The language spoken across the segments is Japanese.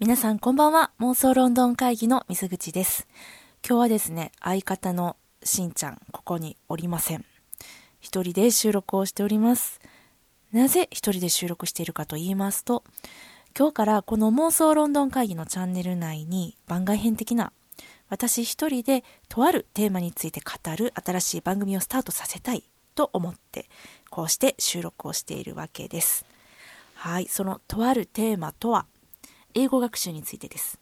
皆さんこんばんは。妄想ロンドン会議の水口です。今日はですね、相方のしんちゃん、ここにおりません。一人で収録をしております。なぜ一人で収録しているかと言いますと、今日からこの妄想ロンドン会議のチャンネル内に番外編的な私一人でとあるテーマについて語る新しい番組をスタートさせたいと思ってこうして収録をしているわけです。はい、そのとあるテーマとは英語学習についてです。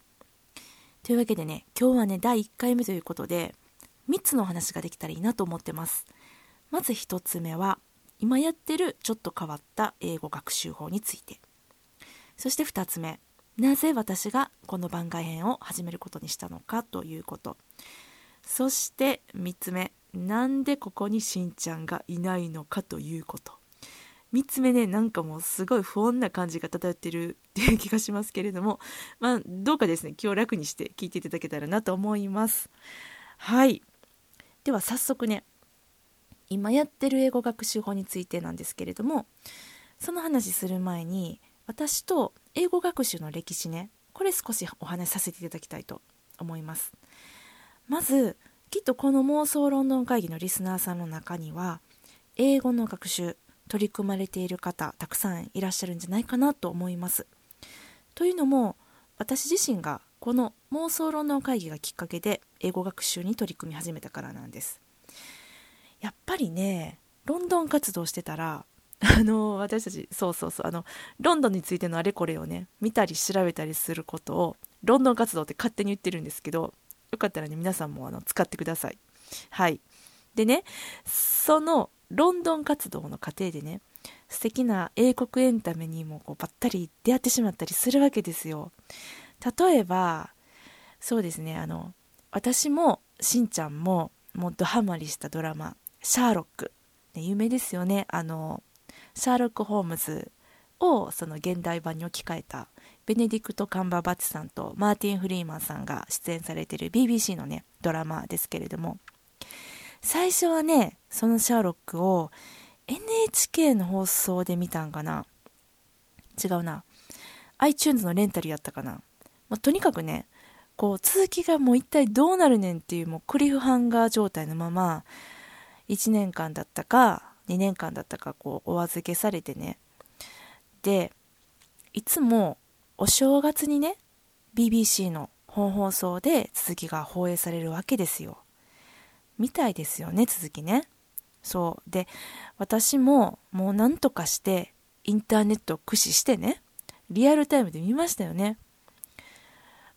というわけでね、今日はね、第1回目ということで、3つのお話ができたらいいなと思ってます。まず1つ目は、今やってるちょっと変わった英語学習法について。そして2つ目、なぜ私がこの番外編を始めることにしたのかということ。そして3つ目、なんでここにしんちゃんがいないのかということ。3つ目ねなんかもうすごい不穏な感じが漂ってるっていう気がしますけれども まあどうかですね今日楽にして聞いていただけたらなと思います。はい。では早速ね今やってる英語学習法についてなんですけれどもその話する前に私と英語学習の歴史ねこれ少しお話しさせていただきたいと思います。まずきっとこの妄想ロンドン会議のリスナーさんの中には英語の学習取り組まれている方たくさんいらっしゃるんじゃないかなと思います。というのも私自身がこの妄想論の会議がきっかけで英語学習に取り組み始めたからなんです。やっぱりねロンドン活動してたら あの私たちそうそうそうあのロンドンについてのあれこれをね見たり調べたりすることをロンドン活動って勝手に言ってるんですけどよかったらね皆さんもあの使ってくださいはいでねそのロンドン活動の過程でね素敵な英国エンタメにもこうばったり出会ってしまったりするわけですよ。例えばそうですねあの私もしんちゃんももっとハマりしたドラマ「シャーロック」ね、有名ですよね。あのシャーロック・ホームズをその現代版に置き換えたベネディクト・カンバーバッチさんとマーティン・フリーマンさんが出演されている BBC のねドラマですけれども最初はね、そのシャーロックを NHK の放送で見たんかな違うな。iTunes のレンタルやったかな。まあ、とにかくね、こう続きがもう一体どうなるねんっていうもうクリフハンガー状態のまま1年間だったか2年間だったかこうお預けされてねでいつもお正月にね BBC の本放送で続きが放映されるわけですよみたいですよね続きね。そう。で私ももう何とかしてインターネットを駆使してねリアルタイムで見ましたよね、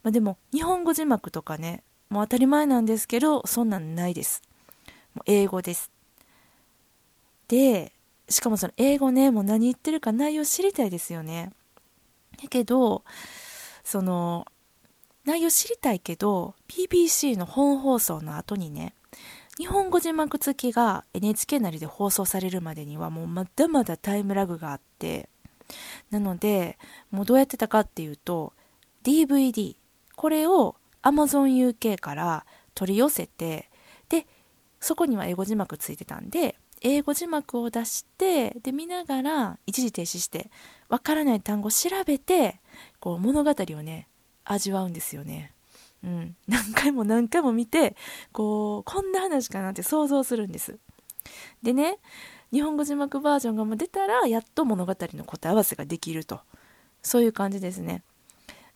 まあ、でも日本語字幕とかねもう当たり前なんですけどそんなんないです。もう英語です。でしかもその英語ねもう何言ってるか内容知りたいですよね。だけどその内容知りたいけど BBC の本放送の後にね日本語字幕付きが NHK なりで放送されるまでにはもうまだまだタイムラグがあってなのでもうどうやってたかっていうと DVD これを AmazonUK から取り寄せてでそこには英語字幕ついてたんで英語字幕を出してで見ながら一時停止してわからない単語調べてこう物語をね味わうんですよね。うん、何回も何回も見てこうこんな話かなって想像するんです。でね日本語字幕バージョンが出たらやっと物語の答え合わせができると。そういう感じですね。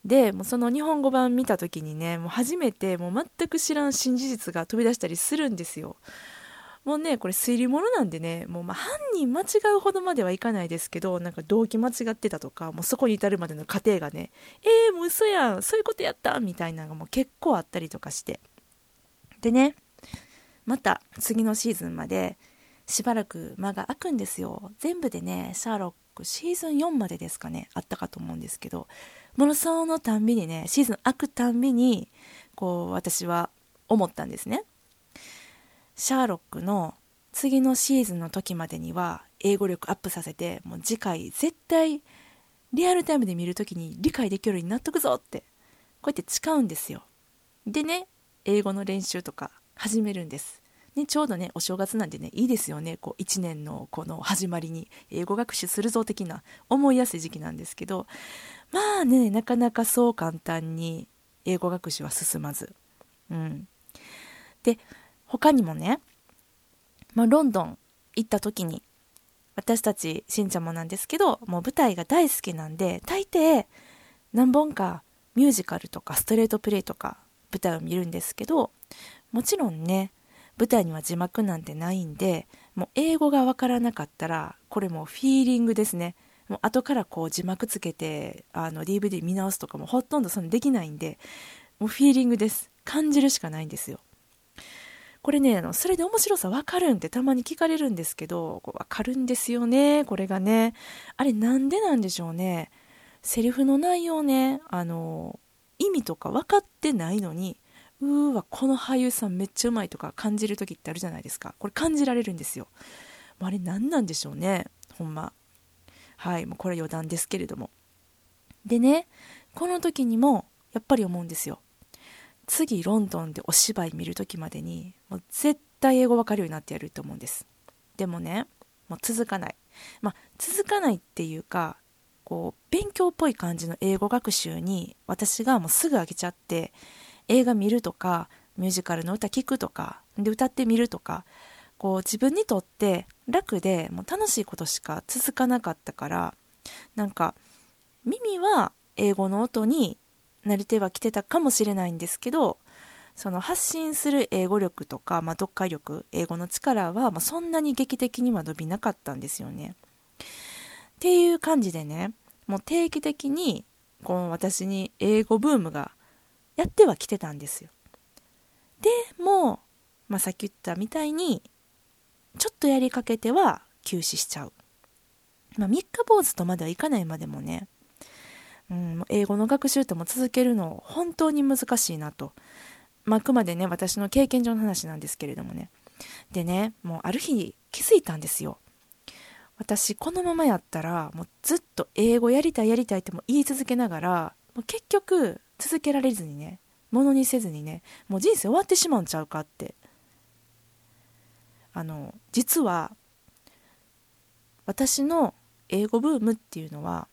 でもうその日本語版見た時にねもう初めてもう全く知らん新事実が飛び出したりするんですよ。もうねこれ推理物なんでねもうま犯人間違うほどまではいかないですけどなんか動機間違ってたとかもうそこに至るまでの過程がねえー、もう嘘やんそういうことやったみたいなのがもう結構あったりとかして。でねまた次のシーズンまでしばらく間が空くんですよ。全部でねシャーロックシーズン4までですかねあったかと思うんですけどものそのたんびにねシーズン空くたんびにこう私は思ったんですね。シャーロックの次のシーズンの時までには英語力アップさせてもう次回絶対リアルタイムで見る時に理解できるようになっとくぞってこうやって誓うんですよ。でね英語の練習とか始めるんです。ね、ちょうどねお正月なんでねいいですよね。こう1年のこの始まりに英語学習するぞ的な思いやすい時期なんですけど。まあねなかなかそう簡単に英語学習は進まず。うん。で他にもね、まあ、ロンドン行った時に私たちしんちゃんもなんですけどもう舞台が大好きなんで大抵何本かミュージカルとかストレートプレイとか舞台を見るんですけどもちろんね舞台には字幕なんてないんでもう英語がわからなかったらこれもフィーリングですね。もう後からこう字幕つけてあの DVD 見直すとかもほとんどそのできないんでもうフィーリングです。感じるしかないんですよ。これねあのそれで面白さ分かるんってたまに聞かれるんですけど分かるんですよねこれがね。あれなんでなんでしょうね。セリフの内容ねあの意味とか分かってないのにうーわこの俳優さんめっちゃうまいとか感じる時ってあるじゃないですか。これ感じられるんですよ。あれ何なんでしょうねほんま。はいもうこれ余談ですけれども。でねこの時にもやっぱり思うんですよ。次ロンドンでお芝居見る時までにもう絶対英語わかるようになってやると思うんです。でもねもう続かない。まあ続かないっていうかこう勉強っぽい感じの英語学習に私がもうすぐ上げちゃって映画見るとかミュージカルの歌聴くとかで歌ってみるとかこう自分にとって楽でもう楽しいことしか続かなかったからなんか耳は英語の音に慣れてはきてたかもしれないんですけどその発信する英語力とか、まあ、読解力英語の力は、まあ、そんなに劇的には伸びなかったんですよね。っていう感じでねもう定期的にこの私に英語ブームがやってはきてたんですよ。でも、まあ、さっき言ったみたいにちょっとやりかけては休止しちゃう。まあ、三日坊主とまではいかないまでもねうん、英語の学習っても続けるの本当に難しいなと、まあ、くまでね私の経験上の話なんですけれどもね。でねもうある日気づいたんですよ。私このままやったらもうずっと英語やりたいやりたいっても言い続けながらもう結局続けられずにねものにせずにねもう人生終わってしまうんちゃうかって。あの実は私の英語ブームっていうのは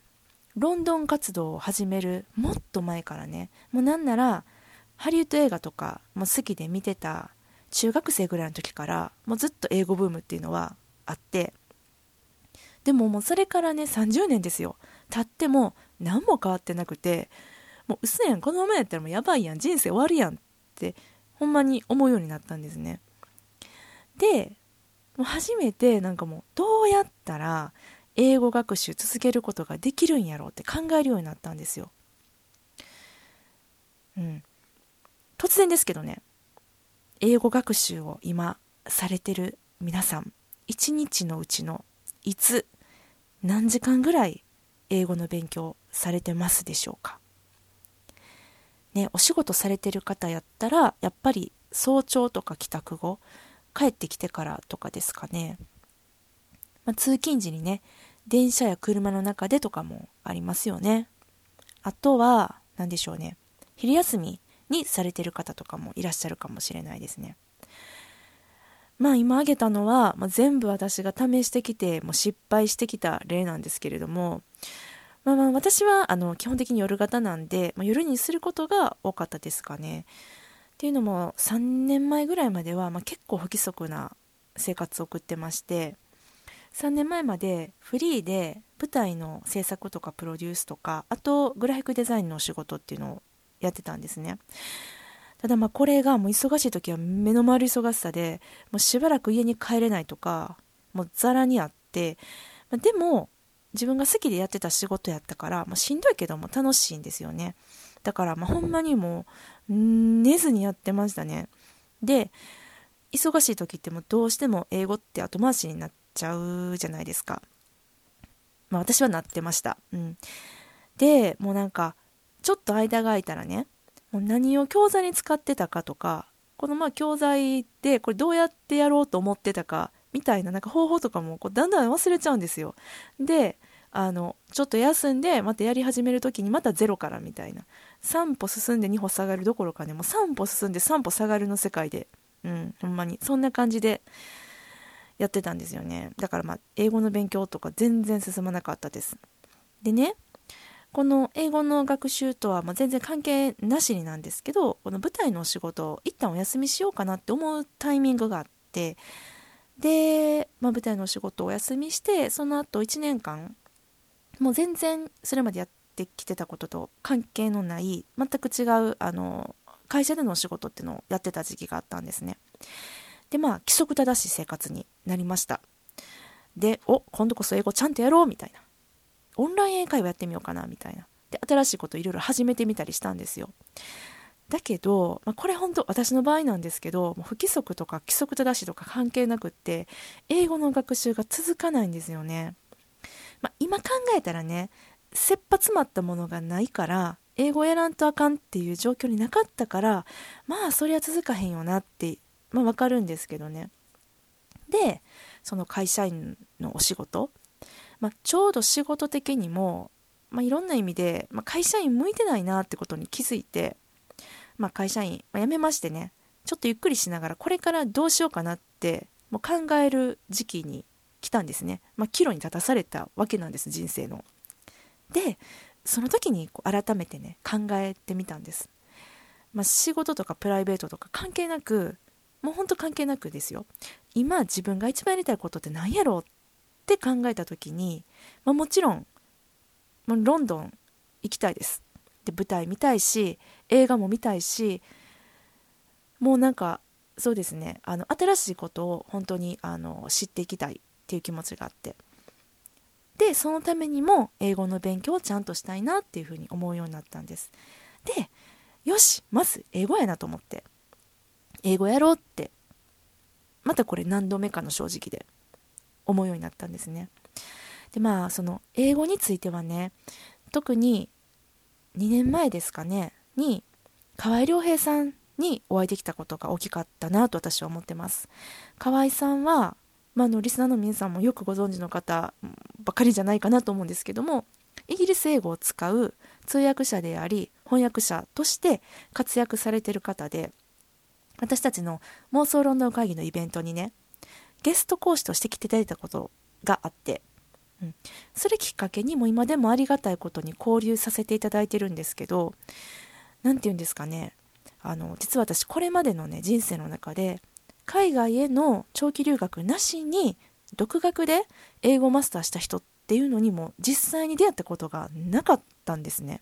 ロンドン活動を始めるもっと前からね。もうなんならハリウッド映画とかも好きで見てた中学生ぐらいの時からもうずっと英語ブームっていうのはあって。でももうそれからね30年ですよ。経っても何も変わってなくてもう嘘やんこのままやったらもうやばいやん人生終わるやんってほんまに思うようになったんですね。でもう初めてなんかもうどうやったら英語学習続けることができるんやろうって考えるようになったんですよ。うん。突然ですけどね、英語学習を今されてる皆さん、一日のうちのいつ、何時間ぐらい英語の勉強されてますでしょうか？ね、お仕事されてる方やったら、やっぱり早朝とか帰宅後、帰ってきてからとかですかね。まあ、通勤時にね、電車や車の中でとかもありますよね。あとは、何でしょうね。昼休みにされてる方とかもいらっしゃるかもしれないですね。まあ今挙げたのは、まあ、全部私が試してきてもう失敗してきた例なんですけれども、まあ、まあ私はあの基本的に夜型なんで、まあ、夜にすることが多かったですかね。っていうのも3年前ぐらいまでは、まあ、結構不規則な生活を送ってまして3年前までフリーで舞台の制作とかプロデュースとかあとグラフィックデザインのお仕事っていうのをやってたんですね。ただまあこれがもう忙しい時は目の回る忙しさでもうしばらく家に帰れないとかもうザラにあってまでも自分が好きでやってた仕事やったから、まあ、しんどいけども楽しいんですよね。だからまあほんまにもう寝ずにやってましたね。で忙しい時ってもうどうしても英語って後回しになっちゃうじゃないですか。まあ私はなってました。うん。で、もうなんか、ちょっと間が空いたらね、もう何を教材に使ってたかとか、このまあ教材でこれどうやってやろうと思ってたかみたいななんか方法とかもこうだんだん忘れちゃうんですよ。で、あの、ちょっと休んでまたやり始める時にまたゼロからみたいな。3歩進んで2歩下がるどころかね、もう3歩進んで3歩下がるの世界で、うん、ほんまに。そんな感じで、やってたんですよね。だからまあ英語の勉強とか全然進まなかったです。でねこの英語の学習とはま全然関係なしになんですけどこの舞台のお仕事を一旦お休みしようかなって思うタイミングがあってで、まあ、舞台のお仕事をお休みしてその後1年間もう全然それまでやってきてたことと関係のない全く違うあの会社でのお仕事っていうのをやってた時期があったんですね。でまあ規則正しい生活になりました。でお今度こそ英語ちゃんとやろうみたいな。オンライン英会話やってみようかなみたいな。で新しいこといろいろ始めてみたりしたんですよ。だけど、まあ、これ本当私の場合なんですけどもう不規則とか規則正しいとか関係なくって英語の学習が続かないんですよね、まあ、今考えたらね切羽詰まったものがないから英語やらんとあかんっていう状況になかったからまあそりゃ続かへんよなって、まあ、分かるんですけどねでその会社員のお仕事まあ、ちょうど仕事的にも、まあ、いろんな意味で、まあ、会社員向いてないなってことに気づいて、まあ、会社員、ま辞めましてねちょっとゆっくりしながらこれからどうしようかなってもう考える時期に来たんですね、まあ、岐路に立たされたわけなんです人生の。でその時に改めてね考えてみたんです。まあ、仕事とかプライベートとか関係なくもうほんと関係なくですよ。今自分が一番やりたいことって何やろうって考えた時に、まあ、もちろん、まあ、ロンドン行きたいです。で舞台見たいし映画も見たいしもうなんかそうですね。あの新しいことを本当にあの知っていきたいっていう気持ちがあって。でそのためにも英語の勉強をちゃんとしたいなっていうふうに思うようになったんです。でよしまず英語やなと思って。英語やろうってまたこれ何度目かの正直で思うようになったんですね。でまあその英語についてはね特に2年前ですかねに河合良平さんにお会いできたことが大きかったなと私は思ってます。河合さんは、まあ、のリスナーの皆さんもよくご存知の方ばかりじゃないかなと思うんですけどもイギリス英語を使う通訳者であり翻訳者として活躍されてる方で私たちの妄想ロンドン会議のイベントにねゲスト講師として来ていただいたことがあって、うん、それきっかけにも今でもありがたいことに交流させていただいてるんですけど何て言うんですかね。あの実は私これまでのね人生の中で海外への長期留学なしに独学で英語マスターした人っていうのにも実際に出会ったことがなかったんですね。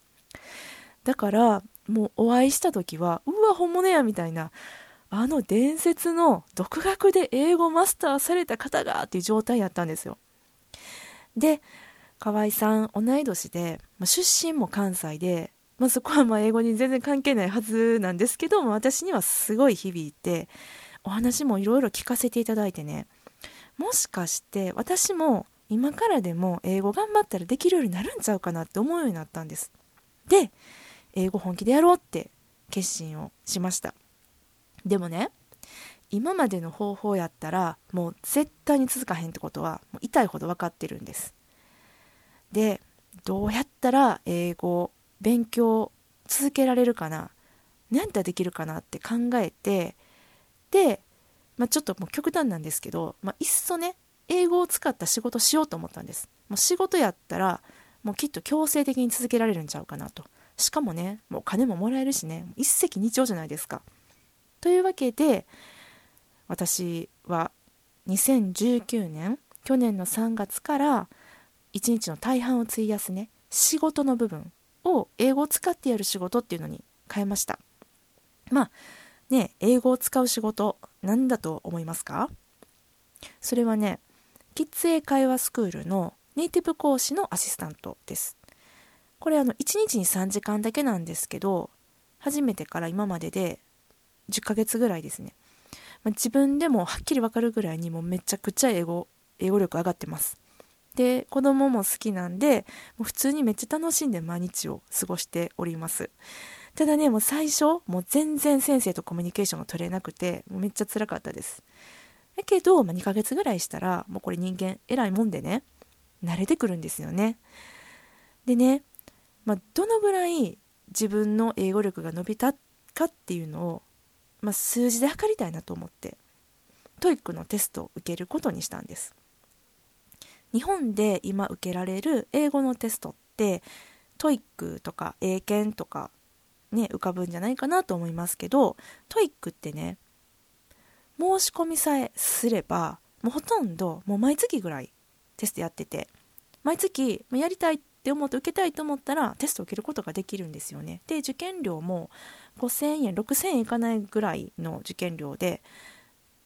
だからもうお会いした時はうわ本物やみたいな。あの伝説の独学で英語マスターされた方がっていう状態やったんですよ。で、河合さん同い年で、ま、出身も関西で、まあ、そこはまあ英語に全然関係ないはずなんですけども私にはすごい響いてお話もいろいろ聞かせていただいてね。もしかして私も今からでも英語頑張ったらできるようになるんちゃうかなって思うようになったんです。で英語本気でやろうって決心をしました。でもね今までの方法やったらもう絶対に続かへんってことはもう痛いほど分かってるんです。でどうやったら英語勉強続けられるかな？何やったらできるかなって考えてで、まあ、ちょっともう極端なんですけど、まあ、いっそね英語を使った仕事しようと思ったんです。もう仕事やったらもうきっと強制的に続けられるんちゃうかなと。しかもねもう金ももらえるしね一石二鳥じゃないですか。というわけで私は2019年去年の3月から1日の大半を費やすね仕事の部分を英語を使ってやる仕事っていうのに変えました。まあね英語を使う仕事何だと思いますか？それはねキッズ英会話スクールのネイティブ講師のアシスタントです。これあの1日に3時間だけなんですけど初めてから今までで10ヶ月ぐらいですね、まあ、自分でもはっきりわかるぐらいにもうめちゃくちゃ英語英語力上がってます。で子供も好きなんでもう普通にめっちゃ楽しんで毎日を過ごしております。ただねもう最初もう全然先生とコミュニケーションが取れなくてもうめっちゃ辛かったです。だけど、まあ、2ヶ月ぐらいしたらもうこれ人間偉いもんでね慣れてくるんですよね。でね、まあ、どのぐらい自分の英語力が伸びたかっていうのをまあ、数字で測りたいなと思って TOEIC のテストを受けることにしたんです。日本で今受けられる英語のテストって TOEIC とか英検とかね浮かぶんじゃないかなと思いますけど TOEIC ってね申し込みさえすればもうほとんどもう毎月ぐらいテストやってて毎月やりたいってって思って受けたいと思ったらテストを受けることができるんですよね。で受験料も5000円6000円いかないぐらいの受験料で、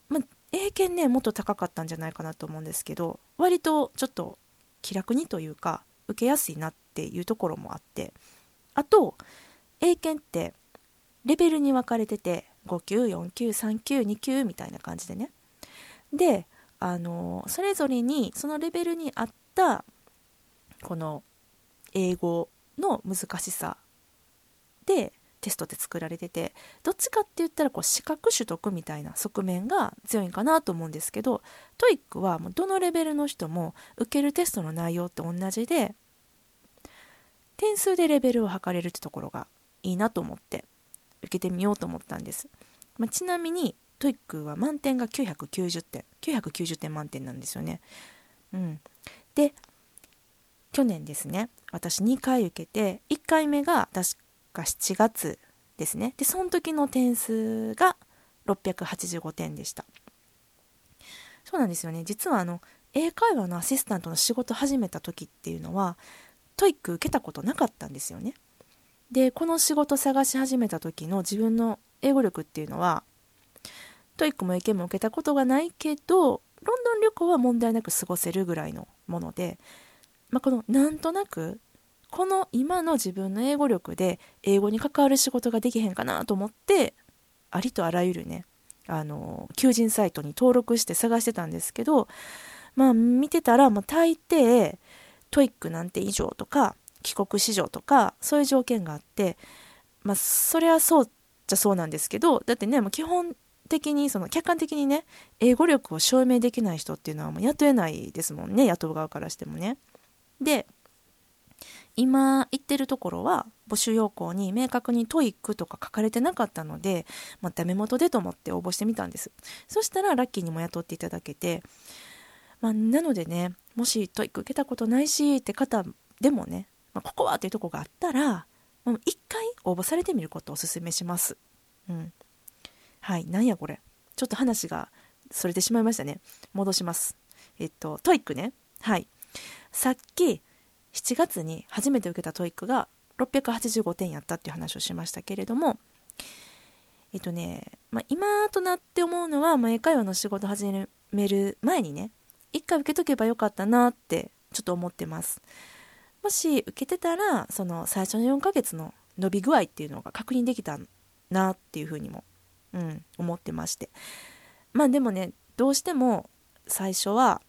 ま、英検ねもっと高かったんじゃないかなと思うんですけど割とちょっと気楽にというか受けやすいなっていうところもあって。あと英検ってレベルに分かれてて5級4級3級2級みたいな感じでね。であのそれぞれにそのレベルに合ったこの英語の難しさでテストって作られててどっちかって言ったらこう資格取得みたいな側面が強いんかなと思うんですけど TOEIC はもうどのレベルの人も受けるテストの内容って同じで点数でレベルを測れるってところがいいなと思って受けてみようと思ったんです、まあ、ちなみに TOEIC は満点が990点990点満点なんですよね。うん。で去年ですね私2回受けて1回目が確か7月ですね。でその時の点数が685点でした。そうなんですよね。実はあの英会話のアシスタントの仕事始めた時っていうのはTOEIC 受けたことなかったんですよね。でこの仕事探し始めた時の自分の英語力っていうのは TOEIC も英検も受けたことがないけどロンドン旅行は問題なく過ごせるぐらいのもので、まあ、このなんとなくこの今の自分の英語力で英語に関わる仕事ができへんかなと思ってありとあらゆるねあの求人サイトに登録して探してたんですけどまあ見てたら、まあ、大抵 TOEIC 何点以上とか帰国子女とかそういう条件があってまあそれはそうじゃそうなんですけどだってねもう基本的にその客観的にね英語力を証明できない人っていうのはもう雇えないですもんね雇う側からしてもね。で今行ってるところは募集要項に明確に TOEIC とか書かれてなかったので、まあ、ダメ元でと思って応募してみたんですそしたらラッキーにも雇っていただけて、まあ、なのでねもし TOEIC 受けたことないしって方でもねまあ、ここはっていうとこがあったら、もう一回応募されてみることをお勧めします。うん。はい、なんやこれ。ちょっと話がそれてしまいましたね。戻します。えっと、 TOEIC ね。はい。さっき7月に初めて受けた TOEIC が685点やったっていう話をしましたけれども、えっとね、まあ、今となって思うのは、ま、英会話の仕事始める前にね、一回受けとけばよかったなってちょっと思ってます。もし受けてたらその最初の4ヶ月の伸び具合っていうのが確認できたなっていうふうにも、うん、思ってましてまあでもねどうしても最初は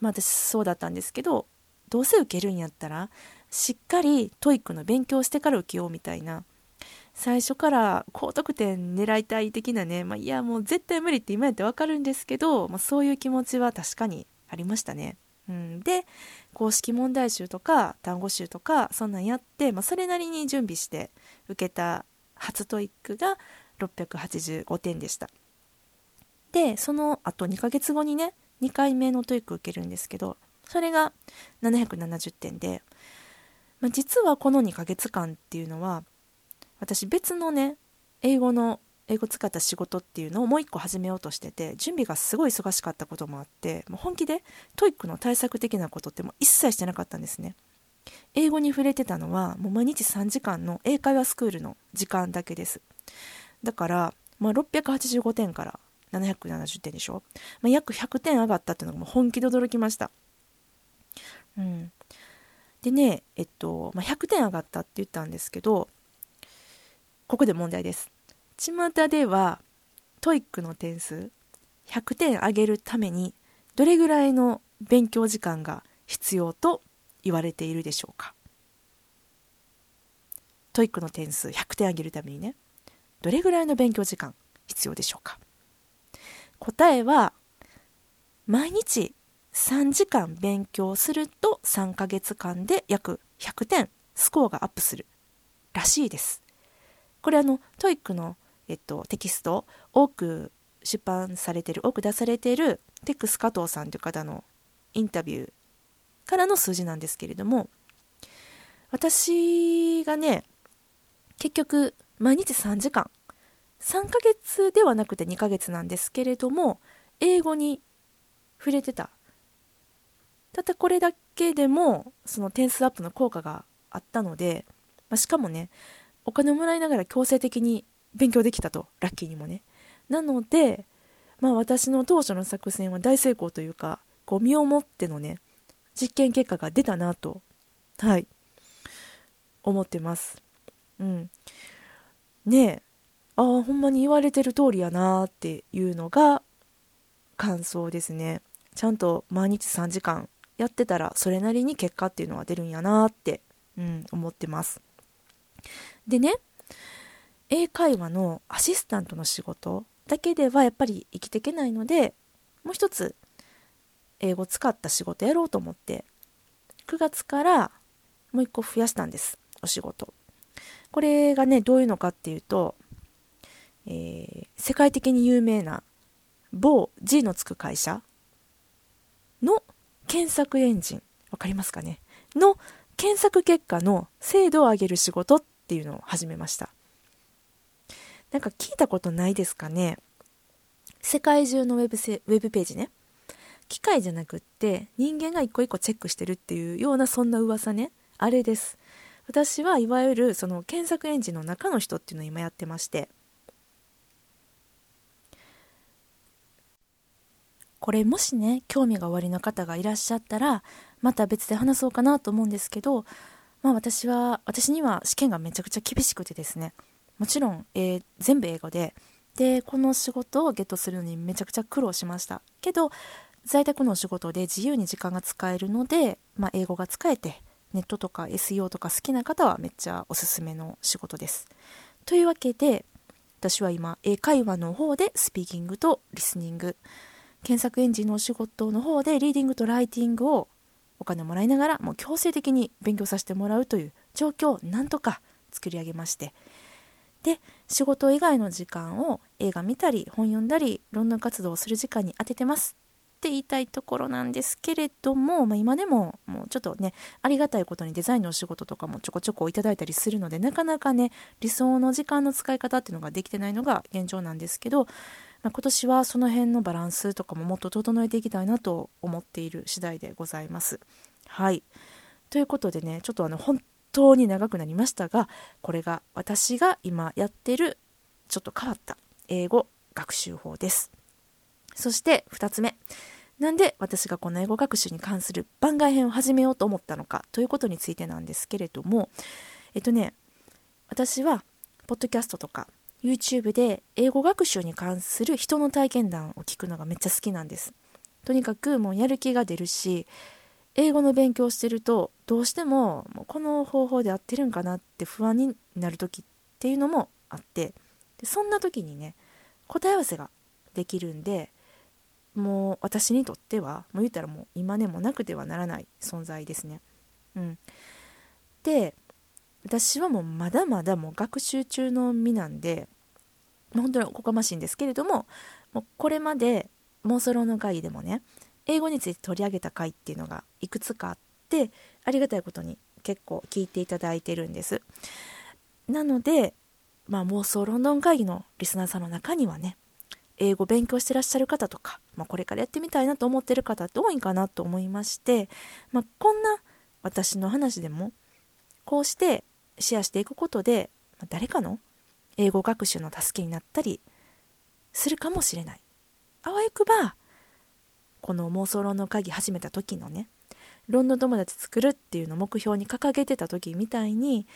まあ私そうだったんですけどどうせ受けるんやったらしっかり TOEIC の勉強してから受けようみたいな最初から高得点狙いたい的なね、まあ、いやもう絶対無理って今やってわかるんですけど、まあ、そういう気持ちは確かにありましたね。うん、で公式問題集とか単語集とかそんなんやって、まあ、それなりに準備して受けた初 TOEIC が685点でしたでその後2ヶ月後にね2回目の TOEIC 受けるんですけどそれが770点で、まあ、実はこの2ヶ月間っていうのは私別のね英語の英語使った仕事っていうのをもう一個始めようとしてて準備がすごい忙しかったこともあってもう本気で TOEIC の対策的なことってもう一切してなかったんですね。英語に触れてたのはもう毎日3時間の英会話スクールの時間だけです。だから、まあ、685点から770点でしょ、まあ、約100点上がったっていうのがもう本気で驚きました。うん。でねえっと、まあ、100点上がったって言ったんですけどここで問題です。巷では TOEIC の点数100点上げるためにどれぐらいの勉強時間が必要と言われているでしょうか？ TOEIC の点数100点上げるためにねどれぐらいの勉強時間必要でしょうか？答えは毎日3時間勉強すると3ヶ月間で約100点スコアがアップするらしいです。これあの TOEIC のえっと、テキスト多く出版されてる多く出されているテックス加藤さんという方のインタビューからの数字なんですけれども私がね、結局、毎日3時間、3ヶ月ではなくて2ヶ月なんですけれども、英語に触れてた。たったこれだけでも、その点数アップの効果があったので、まあ、しかもね、お金をもらいながら強制的に勉強できたと、ラッキーにもね。なので、まあ私の当初の作戦は大成功というか、こう身をもってのね、実験結果が出たなと、はい、思ってます。うん。ねえ、ああ、ほんまに言われてる通りやなっていうのが感想ですね。ちゃんと毎日3時間やってたらそれなりに結果っていうのは出るんやなって、うん、思ってます。でね、英会話のアシスタントの仕事だけではやっぱり生きていけないので、もう一つ英語使った仕事やろうと思って、9月からもう一個増やしたんです、お仕事。これがね、どういうのかっていうと、えー、世界的に有名な某 G のつく会社の検索エンジン、わかりますかね？の検索結果の精度を上げる仕事っていうのを始めました。なんか聞いたことないですかね？世界中のウェブウェブページね。機械じゃなくって人間が一個一個チェックしてるっていうようなそんな噂ね。あれです。私はいわゆるその検索エンジンの中の人っていうのを今やってまして。これもしね興味がおありの方がいらっしゃったらまた別で話そうかなと思うんですけどまあ私は私には試験がめちゃくちゃ厳しくてですね。もちろん、えー、全部英語で。でこの仕事をゲットするのにめちゃくちゃ苦労しました。けど在宅のお仕事で自由に時間が使えるので、まあ、英語が使えてネットとか SEO とか好きな方はめっちゃおすすめの仕事です。というわけで私は今英会話の方でスピーキングとリスニング。検索エンジンのお仕事の方でリーディングとライティングをお金もらいながらもう強制的に勉強させてもらうという状況をなんとか作り上げまして。で仕事以外の時間を映画見たり本読んだり論文活動をする時間に当ててます。って言いたいところなんですけれども、まあ、今でももうちょっとねありがたいことにデザインのお仕事とかもちょこちょこいただいたりするのでなかなかね理想の時間の使い方っていうのができてないのが現状なんですけど、まあ、今年はその辺のバランスとかももっと整えていきたいなと思っている次第でございます。はい。ということでねちょっとあの本当に長くなりましたがこれが私が今やってるちょっと変わった英語学習法です。そして2つ目。なんで私がこの英語学習に関する番外編を始めようと思ったのかということについてなんですけれどもえっとね私はポッドキャストとか YouTube で英語学習に関する人の体験談を聞くのがめっちゃ好きなんですとにかくもうやる気が出るし英語の勉強してるとどうしてもこの方法で合ってるんかなって不安になる時っていうのもあってでそんな時にね答え合わせができるんでもう私にとってはもう言ったらもう今ねもなくてはならない存在ですね。うん、で私はもうまだまだもう学習中の身なんで本当におこがましいんですけれどももうこれまで妄想論の会議でもね英語について取り上げた回っていうのがいくつかあってありがたいことに結構聞いていただいてるんです。なので、まあ、妄想ロンドン会議のリスナーさんの中にはね英語勉強してらっしゃる方とか、まあ、これからやってみたいなと思ってる方って多いんかなと思いまして、まあ、こんな私の話でもこうしてシェアしていくことで、まあ、誰かの英語学習の助けになったりするかもしれない。あわよくばこの妄想論の会議始めた時のねロンドン友達作るっていうのを目標に掲げてた時みたいに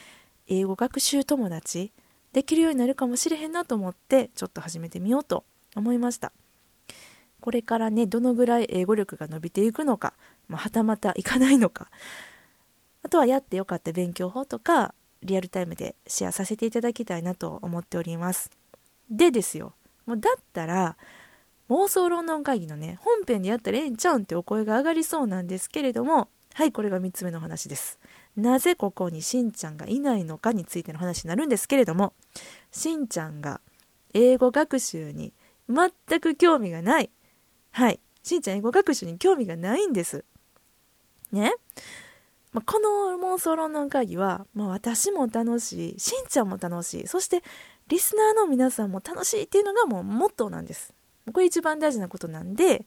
英語学習友達できるようになるかもしれへんなと思ってちょっと始めてみようと思いました。これからねどのぐらい英語力が伸びていくのか、まあ、はたまたいかないのかあとはやってよかった勉強法とかリアルタイムでシェアさせていただきたいなと思っておりますでですよもうだったら妄想論論会議のね、本編でやったらええんちゃうんってお声が上がりそうなんですけれども、はい、これが3つ目の話です。なぜここにしんちゃんがいないのかについての話になるんですけれども、しんちゃんが英語学習に全く興味がない。はい。しんちゃん英語学習に興味がないんです。ね？まあ、この妄想論論会議は、まあ、私も楽しい、しんちゃんも楽しい、そしてリスナーの皆さんも楽しいっていうのがもうモットーなんです。これ一番大事なことなんで、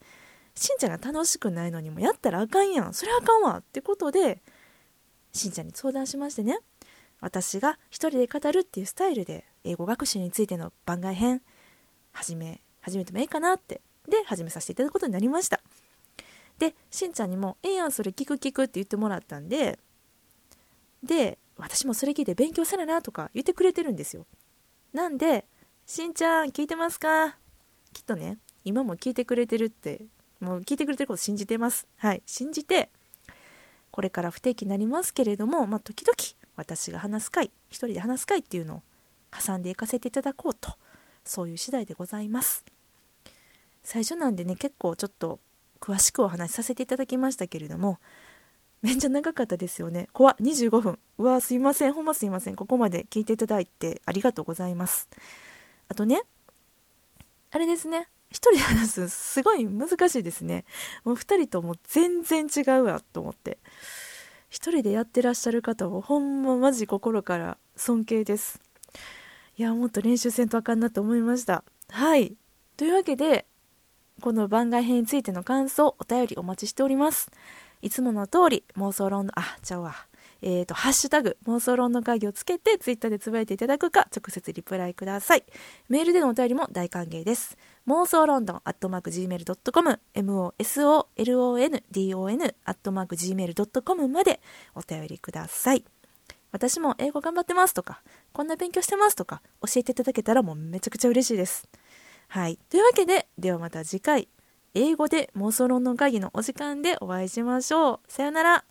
しんちゃんが楽しくないのにもやったらあかんやん。それあかんわってことで、しんちゃんに相談しましてね、私が一人で語るっていうスタイルで英語学習についての番外編、始め、始めてもいいかなって、で、始めさせていただくことになりました。で、しんちゃんにも、ええやん、それ聞く聞くって言ってもらったんで、で、私もそれ聞いて勉強せななとか言ってくれてるんですよ。なんで、しんちゃん聞いてますか？きっとね、今も聞いてくれてるって、もう聞いてくれてること信じてます。はい、信じて、これから不定期になりますけれども、まあ、時々私が話す会、一人で話す会っていうのを挟んでいかせていただこうと、そういう次第でございます。最初なんでね、結構ちょっと詳しくお話しさせていただきましたけれども、めっちゃ長かったですよね。怖っ、25分。うわ、すいません。ほんますいません。ここまで聞いていただいてありがとうございます。あとね、あれですね。一人で話すすごい難しいですね。もう二人とも全然違うわと思って。一人でやってらっしゃる方をほんまマジ心から尊敬です。いや、もっと練習せんとあかんなと思いました。はい。というわけで、この番外編についての感想、お便りお待ちしております。いつもの通り、妄想論の、あ、ちゃうわ。えっ、ー、と、ハッシュタグ、妄想論の会議をつけて、ツイッターでつぶやいていただくか、直接リプライください。メールでのお便りも大歓迎です。妄想ロンドン、アットマーク Gmail.com、mosolondon、アットマーク Gmail.com までお便りください。私も英語頑張ってますとか、こんな勉強してますとか、教えていただけたらもうめちゃくちゃ嬉しいです。はい。というわけで、ではまた次回、英語で妄想論の会議のお時間でお会いしましょう。さよなら。